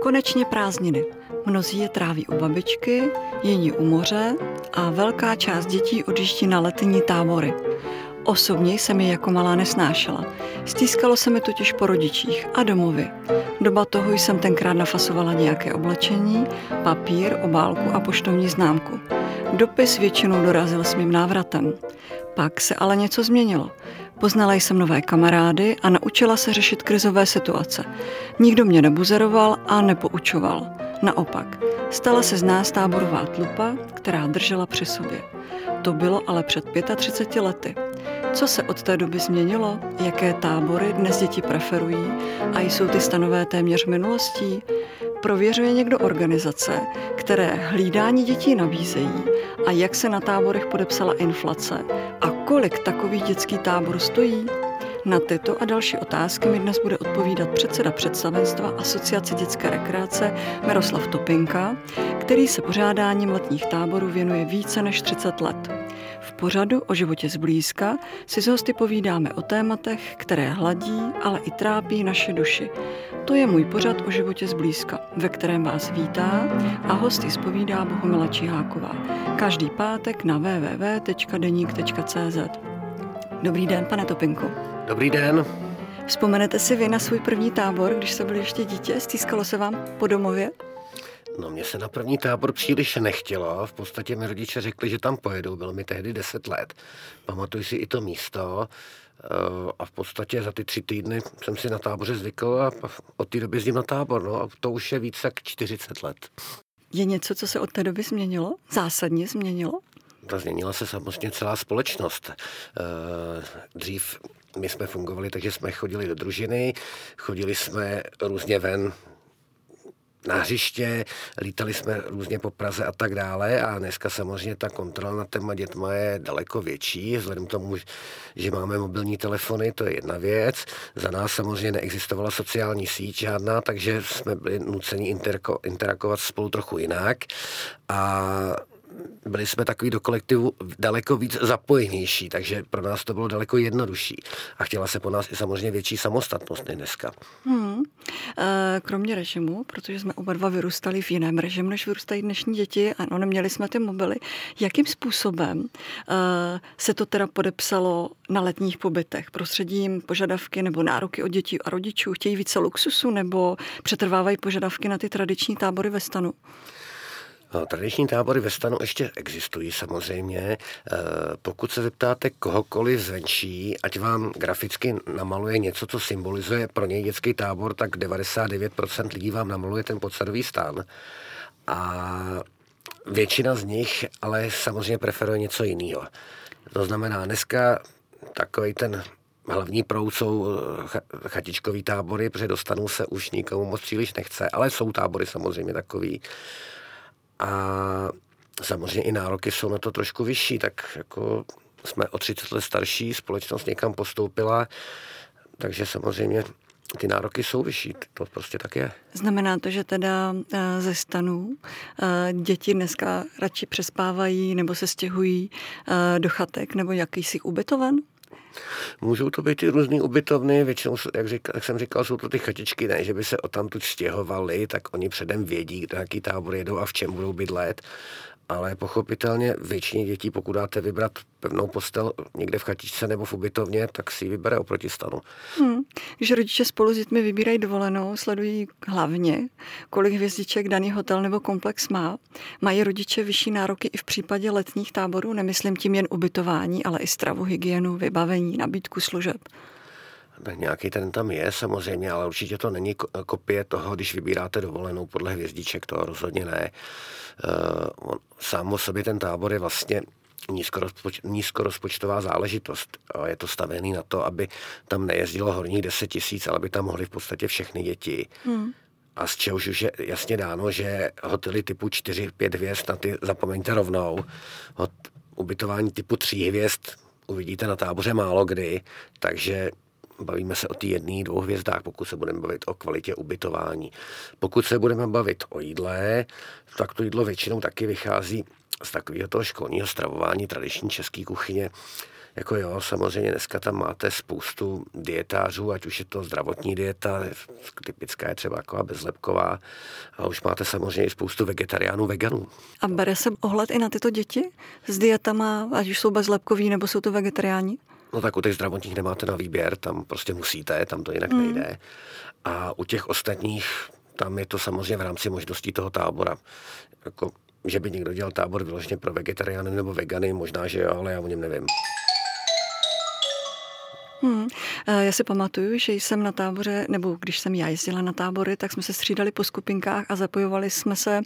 Konečně prázdniny. Mnozí je tráví u babičky, jiní u moře a velká část dětí odjíždí na letní tábory. Osobně jsem je jako malá nesnášela. Stýskalo se mi totiž po rodičích a domovy. Doba toho jsem tenkrát nafasovala nějaké oblečení, papír, obálku a poštovní známku. Dopis většinou dorazil s mým návratem. Pak se ale něco změnilo. Poznala jsem nové kamarády a naučila se řešit krizové situace. Nikdo mě nebuzeroval a nepoučoval. Naopak, stala se z nás táborová tlupa, která držela při sobě. To bylo ale před 35 lety. Co se od té doby změnilo? Jaké tábory dnes děti preferují? A jsou ty stanové téměř minulostí? Prověřuje někdo organizace, které hlídání dětí nabízejí a jak se na táborech podepsala inflace a kolik takový dětský tábor stojí? Na tyto a další otázky mi dnes bude odpovídat předseda představenstva Asociace dětské rekreace Miroslav Topinka, který se pořádáním letních táborů věnuje více než 30 let. V pořadu o životě zblízka si s hosty povídáme o tématech, které hladí, ale i trápí naše duši. To je můj pořad o životě zblízka, ve kterém vás vítá a hosty zpovídá Bohumila Čiháková. Každý pátek na www.deník.cz Dobrý den, pane Topinku. Dobrý den. Vzpomenete si vy na svůj první tábor, když se byli ještě dítě? Stýskalo se vám po domově? No mně se na první tábor příliš nechtělo. V podstatě mi rodiče řekli, že tam pojedou. Bylo mi tehdy 10 let. Pamatuju si i to místo. Eh, a v podstatě za ty tři týdny jsem si na táboře zvykl a od té doby jezdím na tábor. No a to už je více jak 40 let. Je něco, co se od té doby změnilo? Zásadně změnilo? Ta změnila se samozřejmě celá společnost. Eh, dřív my jsme fungovali, takže jsme chodili do družiny, chodili jsme různě ven na hřiště, lítali jsme různě po Praze a tak dále a dneska samozřejmě ta kontrola nad těma dětma je daleko větší, vzhledem k tomu, že máme mobilní telefony, to je jedna věc. Za nás samozřejmě neexistovala sociální síť žádná, takže jsme byli nuceni interakovat spolu trochu jinak a byli jsme takový do kolektivu daleko víc zapojenější, takže pro nás to bylo daleko jednodušší. A chtěla se po nás i samozřejmě větší samostatnost než dneska. Hmm. Eh, kromě režimu, protože jsme oba dva vyrůstali v jiném režimu, než vyrůstají dnešní děti, ano, neměli jsme ty mobily. Jakým způsobem eh, se to teda podepsalo na letních pobytech? Prostředím požadavky nebo nároky od dětí a rodičů? Chtějí více luxusu nebo přetrvávají požadavky na ty tradiční tábory ve stanu? Tradiční tábory ve stanu ještě existují samozřejmě. E, pokud se zeptáte kohokoliv zvenčí, ať vám graficky namaluje něco, co symbolizuje pro něj dětský tábor, tak 99% lidí vám namaluje ten podsadový stan. A většina z nich ale samozřejmě preferuje něco jiného. To znamená, dneska takový ten hlavní proud jsou eh, chatičkový tábory, protože dostanou se už nikomu moc příliš nechce, ale jsou tábory samozřejmě takový. A samozřejmě i nároky jsou na to trošku vyšší, tak jako jsme o 30 let starší, společnost někam postoupila, takže samozřejmě ty nároky jsou vyšší, to prostě tak je. Znamená to, že teda eh, ze stanů eh, děti dneska radši přespávají nebo se stěhují eh, do chatek nebo jakýsi ubytoven? Můžou to být i různé ubytovny, většinou, jak, říkal, jak jsem říkal, jsou to ty chatičky, ne, že by se o tamtud stěhovali, tak oni předem vědí, do jaký tábor jedou a v čem budou bydlet ale pochopitelně většině dětí, pokud dáte vybrat pevnou postel někde v chatičce nebo v ubytovně, tak si ji vybere oproti stanu. Hmm. Když rodiče spolu s dětmi vybírají dovolenou, sledují hlavně, kolik hvězdiček daný hotel nebo komplex má. Mají rodiče vyšší nároky i v případě letních táborů, nemyslím tím jen ubytování, ale i stravu, hygienu, vybavení, nabídku služeb nějaký ten tam je samozřejmě, ale určitě to není kopie toho, když vybíráte dovolenou podle hvězdiček, to rozhodně ne. Uh, sám o sobě ten tábor je vlastně nízkorozpoč, nízkorozpočtová záležitost. Je to stavený na to, aby tam nejezdilo horních 10 tisíc, ale aby tam mohly v podstatě všechny děti. Hmm. A z čehož už je jasně dáno, že hotely typu 4-5 hvězd, na ty zapomeňte rovnou. Ubytování typu 3 hvězd uvidíte na táboře málo kdy, takže bavíme se o ty jedné, dvou hvězdách, pokud se budeme bavit o kvalitě ubytování. Pokud se budeme bavit o jídle, tak to jídlo většinou taky vychází z takového toho školního stravování tradiční české kuchyně. Jako jo, samozřejmě dneska tam máte spoustu dietářů, ať už je to zdravotní dieta, typická je třeba jako bezlepková, a už máte samozřejmě i spoustu vegetariánů, veganů. A bere se ohled i na tyto děti s dietama, ať už jsou bezlepkoví nebo jsou to vegetariáni? No tak u těch zdravotních nemáte na výběr, tam prostě musíte, tam to jinak mm. nejde. A u těch ostatních, tam je to samozřejmě v rámci možností toho tábora. Jako, že by někdo dělal tábor vyloženě pro vegetariány nebo vegany, možná, že jo, ale já o něm nevím. Hmm. Eh, já si pamatuju, že jsem na táboře, nebo když jsem já jezdila na tábory, tak jsme se střídali po skupinkách a zapojovali jsme se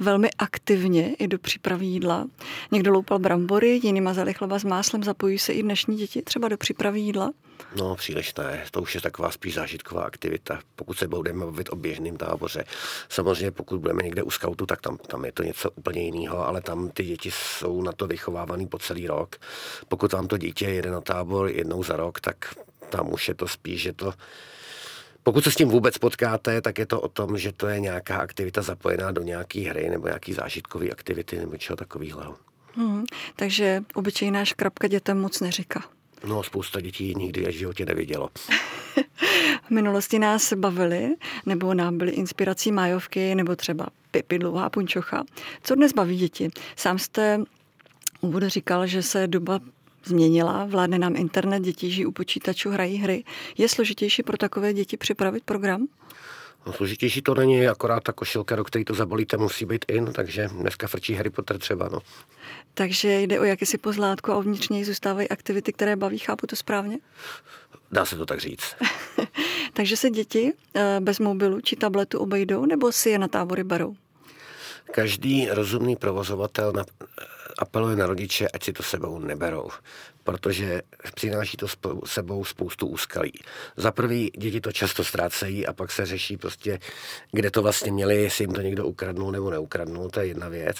velmi aktivně i do přípravy jídla. Někdo loupal brambory, jiný mazali chleba s máslem, zapojují se i dnešní děti třeba do přípravy jídla. No, příliš ne. To už je taková spíš zážitková aktivita, pokud se budeme bavit o běžném táboře. Samozřejmě, pokud budeme někde u skautu, tak tam, tam je to něco úplně jiného, ale tam ty děti jsou na to vychovávaný po celý rok. Pokud vám to dítě jede na tábor jednou za rok, tak tam už je to spíš, že to pokud se s tím vůbec potkáte, tak je to o tom, že to je nějaká aktivita zapojená do nějaké hry nebo nějaký zážitkové aktivity nebo čeho takového. Hmm, takže obyčejná škrabka dětem moc neříká. No, spousta dětí nikdy v životě nevidělo. v minulosti nás bavili, nebo nám byly inspirací májovky, nebo třeba Pipi dlouhá punčocha. Co dnes baví děti? Sám jste úvod říkal, že se doba změnila, vládne nám internet, děti žijí u počítačů, hrají hry. Je složitější pro takové děti připravit program? No, složitější to není, akorát ta košilka, do které to zabalíte, musí být in, takže dneska frčí Harry Potter třeba. No. Takže jde o jakési pozlátko a uvnitř něj zůstávají aktivity, které baví, chápu to správně? Dá se to tak říct. takže se děti eh, bez mobilu či tabletu obejdou, nebo si je na tábory berou? Každý rozumný provozovatel na, apeluje na rodiče, ať si to sebou neberou, protože přináší to sebou spoustu úskalí. Za prvý, děti to často ztrácejí a pak se řeší prostě, kde to vlastně měli, jestli jim to někdo ukradnul nebo neukradnul, to je jedna věc.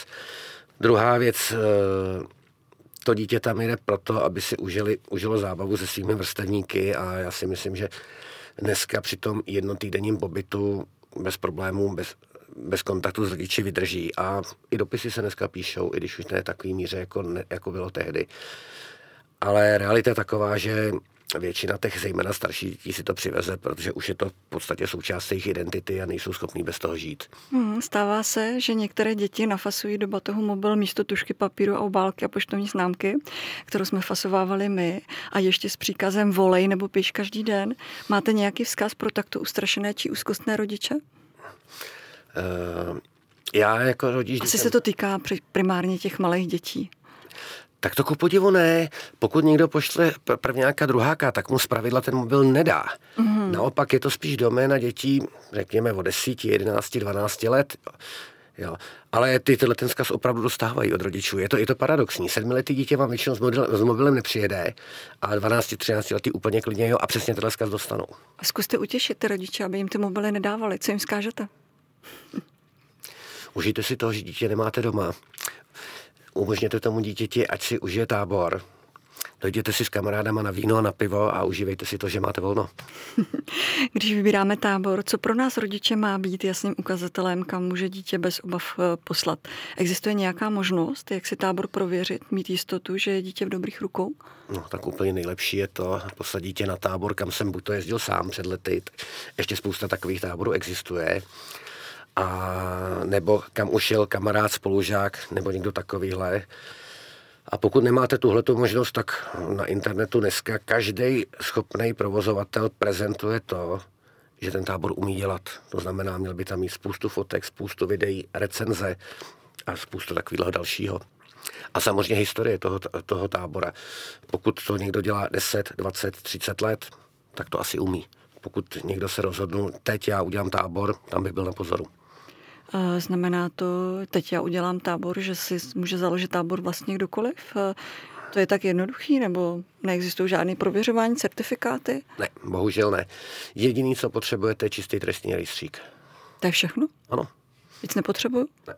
Druhá věc, eh, to dítě tam jde proto, aby si užili, užilo zábavu se svými vrstevníky a já si myslím, že dneska při tom jednotýdenním pobytu bez problémů, bez, bez kontaktu s rodiči vydrží. A i dopisy se dneska píšou, i když už ne takový míře, jako, ne, jako bylo tehdy. Ale realita je taková, že většina těch zejména starší dětí si to přiveze, protože už je to v podstatě součást jejich identity a nejsou schopní bez toho žít. Hmm, stává se, že některé děti nafasují do batohu mobil místo tušky papíru a obálky a poštovní známky, kterou jsme fasovávali my a ještě s příkazem volej nebo píš každý den. Máte nějaký vzkaz pro takto ustrašené či úzkostné rodiče? Uh, já jako rodič... Asi se to týká primárně těch malých dětí. Tak to ku podivu ne. Pokud někdo pošle prvňáka, druháka, tak mu zpravidla ten mobil nedá. Mm-hmm. Naopak je to spíš doména dětí, řekněme, od 10, 11, 12 let. Jo. Ale ty tyhle ten zkaz opravdu dostávají od rodičů. Je to, je to paradoxní. Sedmiletý dítě vám většinou s, mobil, s mobilem nepřijede, a 12, 13 letý úplně klidně jo a přesně tenhle zkaz dostanou. A zkuste utěšit ty rodiče, aby jim ty mobily nedávali. Co jim skážete? Užijte si to, že dítě nemáte doma. Umožněte tomu dítěti, ať si užije tábor. Dojděte si s kamarádama na víno a na pivo a užívejte si to, že máte volno. Když vybíráme tábor, co pro nás rodiče má být jasným ukazatelem, kam může dítě bez obav eh, poslat? Existuje nějaká možnost, jak si tábor prověřit, mít jistotu, že je dítě v dobrých rukou? No, tak úplně nejlepší je to poslat dítě na tábor, kam jsem buď to jezdil sám před lety. Ještě spousta takových táborů existuje a nebo kam ušel kamarád, spolužák nebo někdo takovýhle. A pokud nemáte tuhle možnost, tak na internetu dneska každý schopný provozovatel prezentuje to, že ten tábor umí dělat. To znamená, měl by tam mít spoustu fotek, spoustu videí, recenze a spoustu takového dalšího. A samozřejmě historie toho, toho tábora. Pokud to někdo dělá 10, 20, 30 let, tak to asi umí. Pokud někdo se rozhodnul, teď já udělám tábor, tam bych byl na pozoru. Znamená to, teď já udělám tábor, že si může založit tábor vlastně kdokoliv? To je tak jednoduchý, nebo neexistují žádné prověřování, certifikáty? Ne, bohužel ne. Jediný, co potřebujete, je čistý trestní rejstřík. To je všechno? Ano. Víc nepotřebuju? Ne.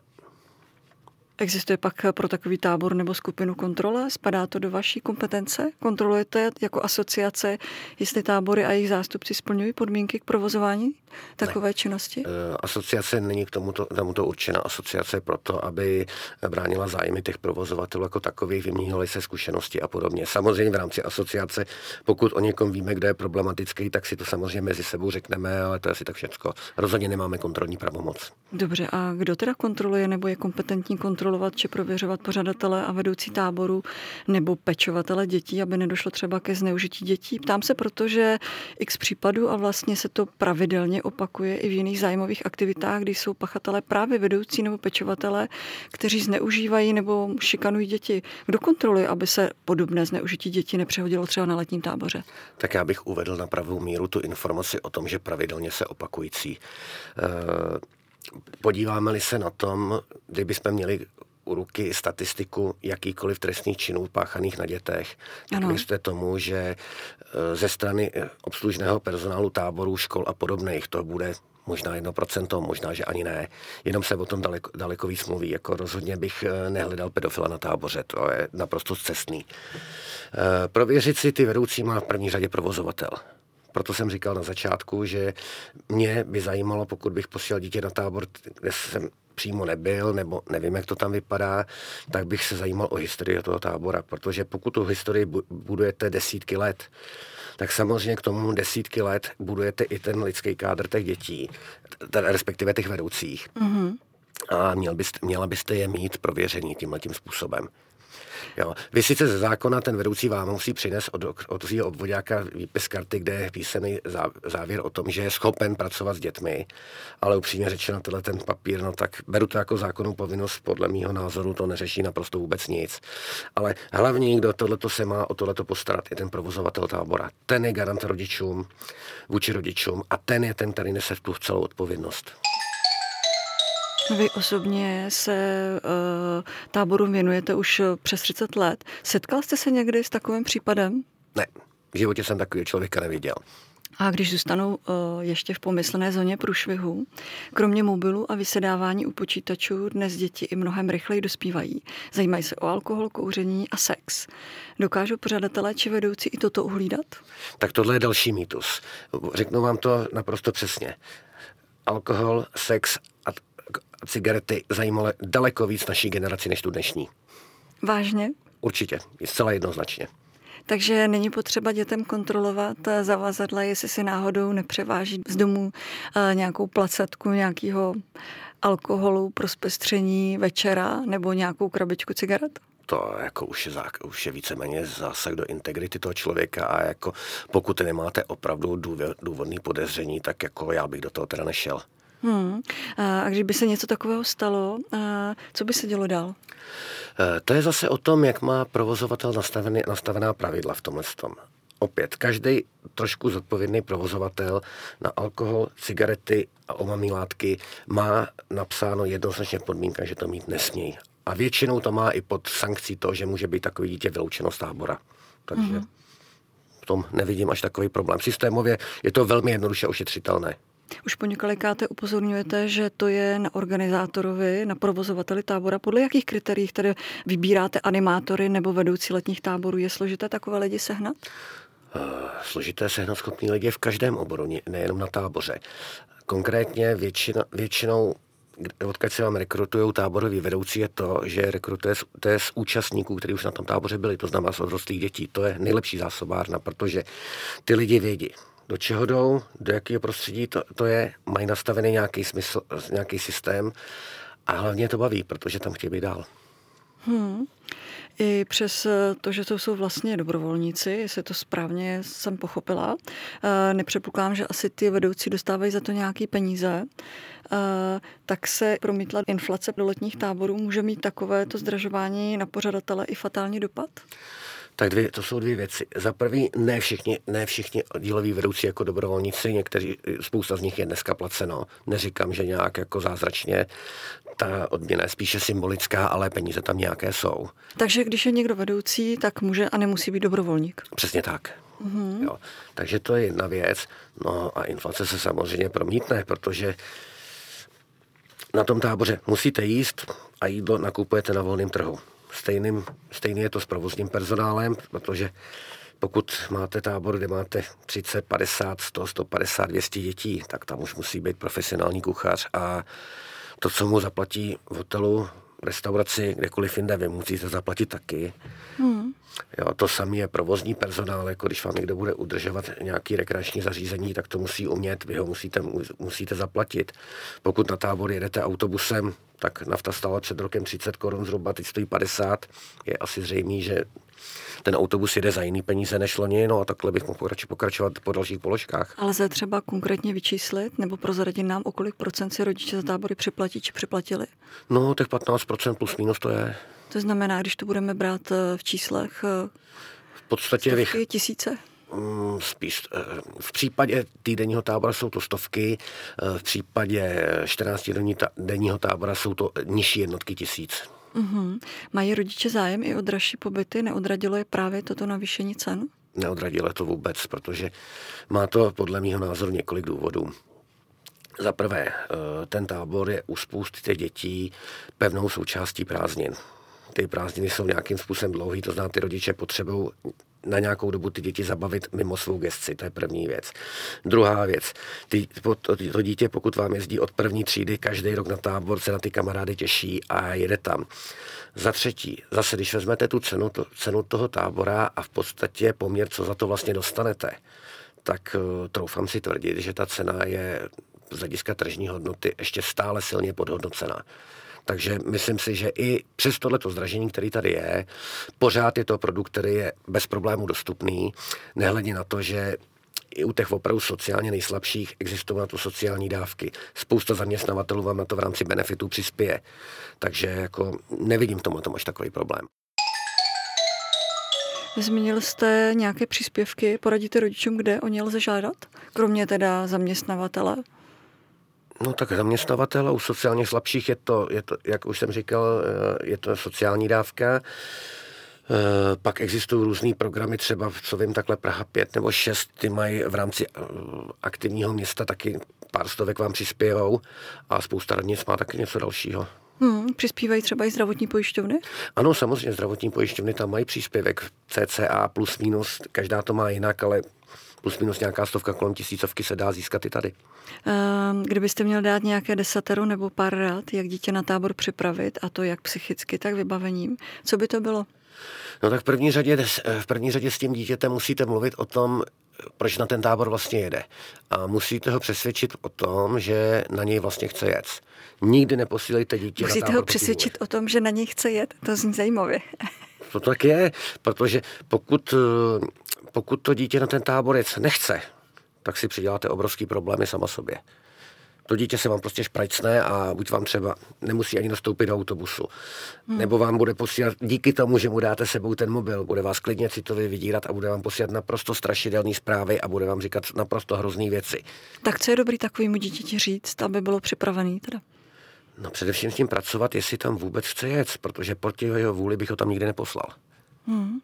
Existuje pak pro takový tábor nebo skupinu kontrola? Spadá to do vaší kompetence? Kontrolujete jako asociace, jestli tábory a jejich zástupci splňují podmínky k provozování takové ne. činnosti? Eh, asociace není k tomuto, tomuto určena. Asociace je proto, aby bránila zájmy těch provozovatelů jako takových, vyměnili se zkušenosti a podobně. Samozřejmě v rámci asociace, pokud o někom víme, kde je problematický, tak si to samozřejmě mezi sebou řekneme, ale to je asi tak všecko. Rozhodně nemáme kontrolní pravomoc. Dobře, a kdo teda kontroluje nebo je kompetentní kontrolovat či prověřovat pořadatele a vedoucí táboru nebo pečovatele dětí, aby nedošlo třeba ke zneužití dětí? Ptám se proto, že x případů a vlastně se to pravidelně opakuje i v jiných zájmových aktivitách, kdy jsou pachatelé právě vedoucí nebo pečovatele, kteří zneužívají nebo šikanují děti. Kdo kontroluje, aby se podobné zneužití dětí nepřehodilo třeba na letním táboře? Tak já bych uvedl na pravou míru tu informaci o tom, že pravidelně se opakující. E- Podíváme-li se na tom, kdybychom měli u ruky statistiku jakýkoliv trestných činů páchaných na dětech, tak věřte tomu, že e, ze strany e, obslužného personálu táborů, škol a podobných to bude možná jedno procento, možná, že ani ne. Jenom se o tom daleko, daleko víc mluví. Jako rozhodně bych e, nehledal pedofila na táboře, to je naprosto cestný. Prověřit si ty vedoucí má v první řadě provozovatel. Proto jsem říkal na začátku, že mě by zajímalo, pokud bych posílal dítě na tábor, kde jsem přímo nebyl, nebo nevím, jak to tam vypadá, tak bych se zajímal o historii toho tábora, protože pokud tu historii budujete desítky let, tak samozřejmě k tomu desítky let budujete i ten lidský kádr těch dětí, respektive těch vedoucích. Mm-hmm. A měl byste, měla byste je mít prověření tímhle tím způsobem. Jo. Vy sice ze zákona ten vedoucí vám musí přinést od, od svého obvodáka výpis karty, kde je písený závěr o tom, že je schopen pracovat s dětmi, ale upřímně řečeno, tenhle ten papír, no tak beru to jako zákonnou povinnost, podle mého názoru to neřeší naprosto vůbec nic. Ale hlavní, kdo tohleto se má o tohleto postarat, je ten provozovatel tábora. Ten je garant rodičům, vůči rodičům a ten je ten, který nese tu celou odpovědnost. Vy osobně se uh, táboru věnujete už přes 30 let. Setkal jste se někdy s takovým případem? Ne, v životě jsem takový člověka neviděl. A když zůstanou uh, ještě v pomyslné zóně průšvihu, kromě mobilu a vysedávání u počítačů dnes děti i mnohem rychleji dospívají. Zajímají se o alkohol, kouření a sex. Dokážou pořadatelé či vedoucí i toto uhlídat? Tak tohle je další mýtus. Řeknu vám to naprosto přesně. Alkohol, sex a cigarety zajímaly daleko víc naší generaci než tu dnešní. Vážně? Určitě, je zcela jednoznačně. Takže není potřeba dětem kontrolovat zavazadla, jestli si náhodou nepřeváží z domu eh, nějakou placatku nějakého alkoholu pro zpestření večera nebo nějakou krabičku cigaret? to jako už je, už je víceméně zásah do integrity toho člověka a jako pokud nemáte opravdu důvodný podezření, tak jako já bych do toho teda nešel. Hmm. A když by se něco takového stalo, co by se dělo dál? E, to je zase o tom, jak má provozovatel nastavený, nastavená pravidla v tomhle tom. Opět, každý trošku zodpovědný provozovatel na alkohol, cigarety a omamné látky má napsáno jednoznačně podmínka, že to mít nesmějí. A většinou to má i pod sankcí to, že může být takový dítě vyloučeno z tábora. Takže mm-hmm. v tom nevidím až takový problém. Systémově je to velmi jednoduše ošetřitelné. Už po několikáté upozorňujete, že to je na organizátorovi, na provozovateli tábora. Podle jakých kritérií tedy vybíráte animátory nebo vedoucí letních táborů? Je složité takové lidi sehnat? Uh, složité sehnat schopný lidi v každém oboru, nejenom na táboře. Konkrétně většina, většinou odkud se vám rekrutují táboroví vedoucí, je to, že rekrutuje to je z účastníků, kteří už na tom táboře byli, to znamená z odrostlých dětí. To je nejlepší zásobárna, protože ty lidi vědí, do čeho jdou, do jakého prostředí to, to je, mají nastavený nějaký smysl, nějaký systém a hlavně to baví, protože tam chtějí být dál. Hmm. I přes to, že to jsou vlastně dobrovolníci, jestli to správně jsem pochopila, eh, nepředpokládám, že asi ty vedoucí dostávají za to nějaké peníze, eh, tak se promítla inflace do letních táborů. Může mít takové to zdražování na pořadatele i fatální dopad? Tak dvě, to jsou dvě věci. Za prvý, ne všichni, ne všichni díloví vedoucí jako dobrovolníci, někteří, spousta z nich je dneska placeno. Neříkám, že nějak jako zázračně ta odměna je spíše symbolická, ale peníze tam nějaké jsou. Takže když je někdo vedoucí, tak může a nemusí být dobrovolník. Přesně tak. Mm-hmm. Jo. Takže to je jedna věc. No a inflace se samozřejmě promítne, protože na tom táboře musíte jíst a jídlo nakupujete na volném trhu. Stejným, stejný je to s provozním personálem, protože pokud máte tábor, kde máte 30, 50, 100, 150, 200 dětí, tak tam už musí být profesionální kuchař a to, co mu zaplatí v hotelu, restauraci, kdekoliv jinde, vy musíte zaplatit taky. Hmm. Jo, to samé je provozní personál, jako když vám někdo bude udržovat nějaký rekreační zařízení, tak to musí umět, vy ho musíte, musíte zaplatit. Pokud na tábor jedete autobusem, tak nafta stála před rokem 30 korun, zhruba teď stojí 50. Je asi zřejmé, že ten autobus jede za jiný peníze než loni, no a takhle bych mohl pokračovat po dalších položkách. Ale lze třeba konkrétně vyčíslit nebo prozradit nám, o kolik procent si rodiče za tábory připlatí či připlatili? No, těch 15% plus minus to je. To znamená, když to budeme brát eh, v číslech, eh, v podstatě stovky, vych... tisíce? Mm, spíš. Eh, v případě týdenního tábora jsou to stovky, v případě 14 denního tábora jsou to nižší jednotky tisíc. Uh-huh. Mají rodiče zájem i o dražší pobyty? Neodradilo je právě toto navýšení cen? Neodradilo to vůbec, protože má to podle mého názoru několik důvodů. Za prvé, eh, ten tábor je u spousty těch dětí pevnou součástí prázdnin. Ty prázdniny jsou nějakým způsobem dlouhý, to znamená, ty rodiče potřebují na nějakou dobu ty děti zabavit mimo svou gesci, to je první věc. Druhá věc, ty, to, to dítě, pokud vám jezdí od první třídy každý rok na tábor, se na ty kamarády těší a jede tam. Za třetí, zase když vezmete tu cenu, to, cenu toho tábora a v podstatě poměr, co za to vlastně dostanete, tak uh, troufám si tvrdit, že ta cena je z hlediska tržní hodnoty ještě stále silně podhodnocená. Takže myslím si, že i přes tohleto zdražení, který tady je, pořád je to produkt, který je bez problému dostupný, nehledě na to, že i u těch opravdu sociálně nejslabších existují na to sociální dávky. Spousta zaměstnavatelů vám na to v rámci benefitů přispěje. Takže jako nevidím tomu tom až takový problém. Zmínil jste nějaké příspěvky, poradíte rodičům, kde o ně lze žádat? Kromě teda zaměstnavatele? No tak zaměstnavatel u sociálně slabších je to, je to, jak už jsem říkal, eh, je to sociální dávka. Eh, pak existují různé programy, třeba, co vím, takhle Praha 5 nebo 6, ty mají v rámci eh, aktivního města taky pár stovek vám přispějou a spousta radnic má taky něco dalšího. Hmm, přispívají třeba i zdravotní pojišťovny? Ano, samozřejmě zdravotní pojišťovny tam mají příspěvek CCA plus minus, každá to má jinak, ale plus minus nějaká stovka kolem tisícovky se dá získat i tady. Ehm, kdybyste měl dát nějaké desatero nebo pár rád, jak dítě na tábor připravit, a to jak psychicky, tak vybavením, co by to bylo? No tak v první řadě, v první řadě s tím dítětem musíte mluvit o tom, proč na ten tábor vlastně jede. A musíte ho přesvědčit o tom, že na něj vlastně chce jet. Nikdy neposílejte dítě Musíte na tábor ho přesvědčit o tom, že na něj chce jet. To zní zajímavě. To tak je, protože pokud pokud to dítě na ten táborec nechce, tak si přiděláte obrovský problémy sama sobě. To dítě se vám prostě šprajcne a buď vám třeba nemusí ani nastoupit do autobusu, hmm. nebo vám bude posílat, díky tomu, že mu dáte sebou ten mobil, bude vás klidně citově vydírat a bude vám posílat naprosto strašidelné zprávy a bude vám říkat naprosto hrozné věci. Tak co je dobrý takovému dítěti říct, aby bylo připravený teda? No především s tím pracovat, jestli tam vůbec chce jet, protože proti jeho vůli bych ho tam nikdy neposlal. Hmm.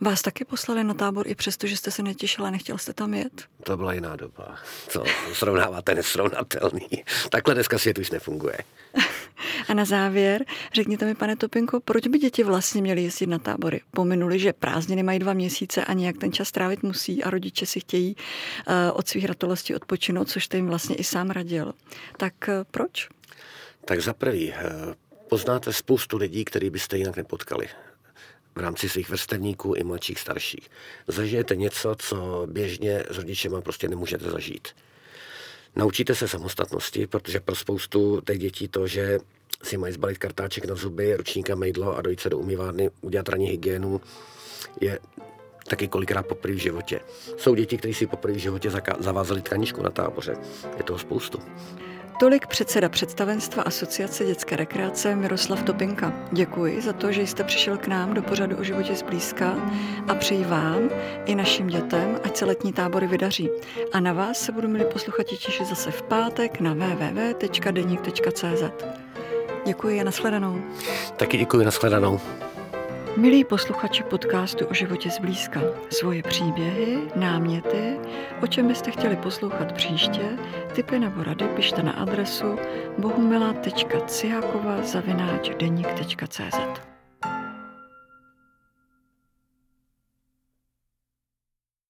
Vás taky poslali na tábor i přesto, že jste se netěšila, nechtěl jste tam jet? To byla jiná doba. Co srovnáváte nesrovnatelný. Takhle dneska svět už nefunguje. A na závěr, řekněte mi, pane Topinko, proč by děti vlastně měly jezdit na tábory? Pominuli, že prázdniny mají dva měsíce a nějak ten čas trávit musí a rodiče si chtějí uh, od svých ratolostí odpočinout, což jste jim vlastně i sám radil. Tak uh, proč? Tak za prvý, uh, poznáte spoustu lidí, který byste jinak nepotkali v rámci svých vrstevníků i mladších, starších. Zažijete něco, co běžně s rodičema prostě nemůžete zažít. Naučíte se samostatnosti, protože pro spoustu těch dětí to, že si mají zbalit kartáček na zuby, ručníka mejdlo a dojít se do umývárny, udělat ranní hygienu, je taky kolikrát poprvé v životě. Jsou děti, kteří si poprvé v životě zavázali tkaničku na táboře. Je toho spoustu. Tolik předseda představenstva Asociace dětské rekreace Miroslav Topinka. Děkuji za to, že jste přišel k nám do pořadu o životě zblízka a přeji vám i našim dětem, ať se letní tábory vydaří. A na vás se budu milí posluchači těšit zase v pátek na www.denik.cz. Děkuji a nashledanou. Taky děkuji, nashledanou. Milí posluchači podcastu o životě zblízka, svoje příběhy, náměty, o čem byste chtěli poslouchat příště, typy nebo rady pište na adresu deník.cz.